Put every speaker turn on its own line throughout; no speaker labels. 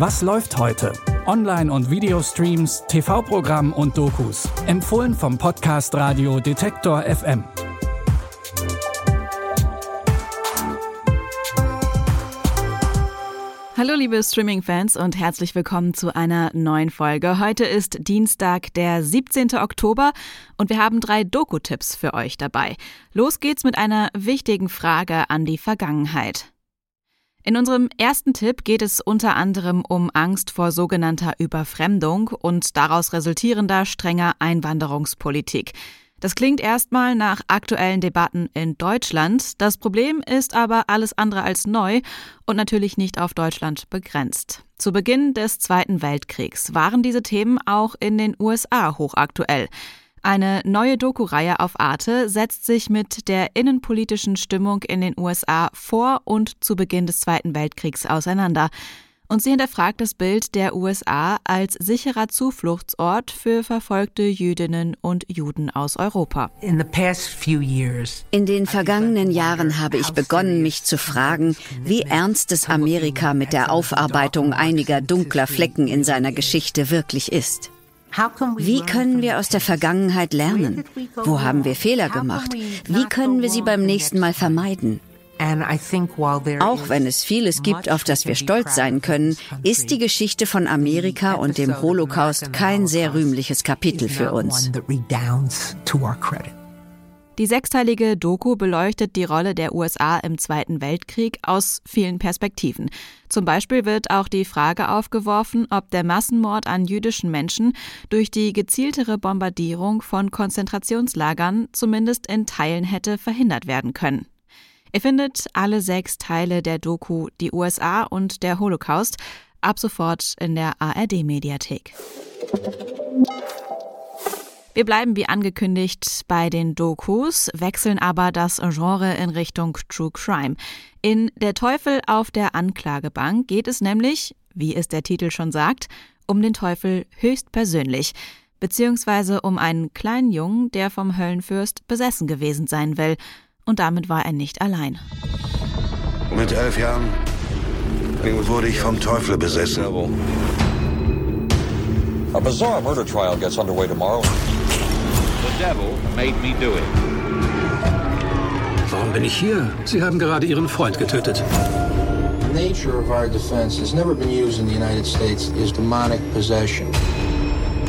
Was läuft heute? Online- und Videostreams, TV-Programm und Dokus. Empfohlen vom Podcast Radio Detektor FM.
Hallo liebe Streaming-Fans und herzlich willkommen zu einer neuen Folge. Heute ist Dienstag, der 17. Oktober und wir haben drei Doku-Tipps für euch dabei. Los geht's mit einer wichtigen Frage an die Vergangenheit. In unserem ersten Tipp geht es unter anderem um Angst vor sogenannter Überfremdung und daraus resultierender strenger Einwanderungspolitik. Das klingt erstmal nach aktuellen Debatten in Deutschland. Das Problem ist aber alles andere als neu und natürlich nicht auf Deutschland begrenzt. Zu Beginn des Zweiten Weltkriegs waren diese Themen auch in den USA hochaktuell. Eine neue Doku-Reihe auf Arte setzt sich mit der innenpolitischen Stimmung in den USA vor und zu Beginn des Zweiten Weltkriegs auseinander und sie hinterfragt das Bild der USA als sicherer Zufluchtsort für verfolgte Jüdinnen und Juden aus Europa.
In den vergangenen Jahren habe ich begonnen, mich zu fragen, wie ernst es Amerika mit der Aufarbeitung einiger dunkler Flecken in seiner Geschichte wirklich ist. Wie können wir aus der Vergangenheit lernen? Wo haben wir Fehler gemacht? Wie können wir sie beim nächsten Mal vermeiden? Auch wenn es vieles gibt, auf das wir stolz sein können, ist die Geschichte von Amerika und dem Holocaust kein sehr rühmliches Kapitel für uns.
Die sechsteilige Doku beleuchtet die Rolle der USA im Zweiten Weltkrieg aus vielen Perspektiven. Zum Beispiel wird auch die Frage aufgeworfen, ob der Massenmord an jüdischen Menschen durch die gezieltere Bombardierung von Konzentrationslagern zumindest in Teilen hätte verhindert werden können. Ihr findet alle sechs Teile der Doku Die USA und der Holocaust ab sofort in der ARD-Mediathek. Wir bleiben wie angekündigt bei den Dokus, wechseln aber das Genre in Richtung True Crime. In Der Teufel auf der Anklagebank geht es nämlich, wie es der Titel schon sagt, um den Teufel höchstpersönlich, beziehungsweise um einen kleinen Jungen, der vom Höllenfürst besessen gewesen sein will – und damit war er nicht allein.
Mit elf Jahren wurde ich vom Teufel besessen.
A bizarre murder trial gets underway tomorrow.
The devil made me do it.
Warum bin ich hier? Sie haben gerade Ihren Freund getötet.
The nature of our defense has never been used in the United States is demonic possession.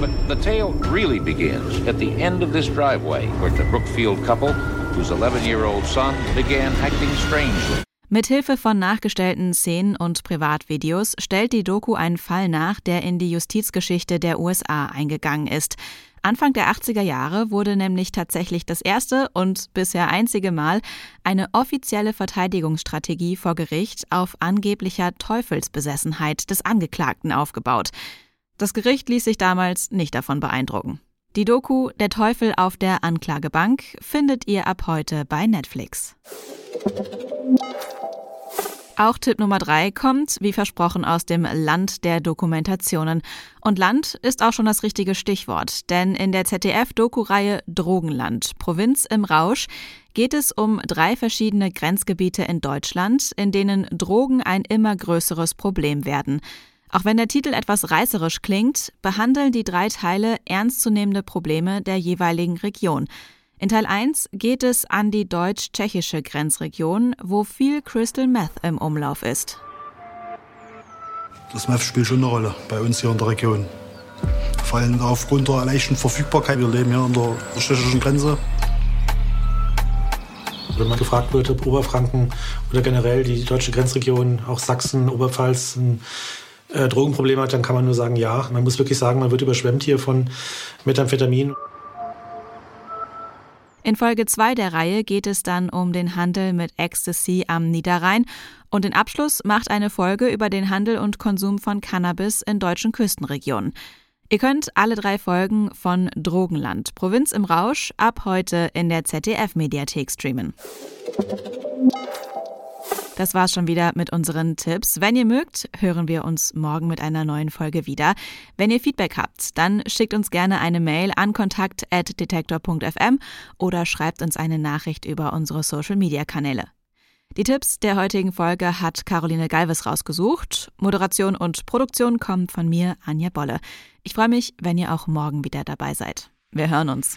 But the tale really begins at the end of this driveway where the Brookfield couple whose 11-year-old son began acting strangely.
Mithilfe von nachgestellten Szenen und Privatvideos stellt die Doku einen Fall nach, der in die Justizgeschichte der USA eingegangen ist. Anfang der 80er Jahre wurde nämlich tatsächlich das erste und bisher einzige Mal eine offizielle Verteidigungsstrategie vor Gericht auf angeblicher Teufelsbesessenheit des Angeklagten aufgebaut. Das Gericht ließ sich damals nicht davon beeindrucken. Die Doku Der Teufel auf der Anklagebank findet ihr ab heute bei Netflix. Auch Tipp Nummer drei kommt, wie versprochen, aus dem Land der Dokumentationen. Und Land ist auch schon das richtige Stichwort, denn in der ZDF-Doku-Reihe Drogenland, Provinz im Rausch, geht es um drei verschiedene Grenzgebiete in Deutschland, in denen Drogen ein immer größeres Problem werden. Auch wenn der Titel etwas reißerisch klingt, behandeln die drei Teile ernstzunehmende Probleme der jeweiligen Region. In Teil 1 geht es an die deutsch-tschechische Grenzregion, wo viel Crystal Meth im Umlauf ist.
Das Meth spielt schon eine Rolle bei uns hier in der Region. Vor allem aufgrund der leichten Verfügbarkeit. Wir leben hier an der tschechischen Grenze.
Wenn man gefragt wird, ob Oberfranken oder generell die deutsche Grenzregion, auch Sachsen, Oberpfalz, ein äh, Drogenproblem hat, dann kann man nur sagen, ja. Man muss wirklich sagen, man wird überschwemmt hier von Methamphetamin.
In Folge 2 der Reihe geht es dann um den Handel mit Ecstasy am Niederrhein und den Abschluss macht eine Folge über den Handel und Konsum von Cannabis in deutschen Küstenregionen. Ihr könnt alle drei Folgen von Drogenland, Provinz im Rausch, ab heute in der ZDF-Mediathek streamen. Das war's schon wieder mit unseren Tipps. Wenn ihr mögt, hören wir uns morgen mit einer neuen Folge wieder. Wenn ihr Feedback habt, dann schickt uns gerne eine Mail an kontakt@detektor.fm oder schreibt uns eine Nachricht über unsere Social Media Kanäle. Die Tipps der heutigen Folge hat Caroline Galvis rausgesucht. Moderation und Produktion kommen von mir, Anja Bolle. Ich freue mich, wenn ihr auch morgen wieder dabei seid. Wir hören uns.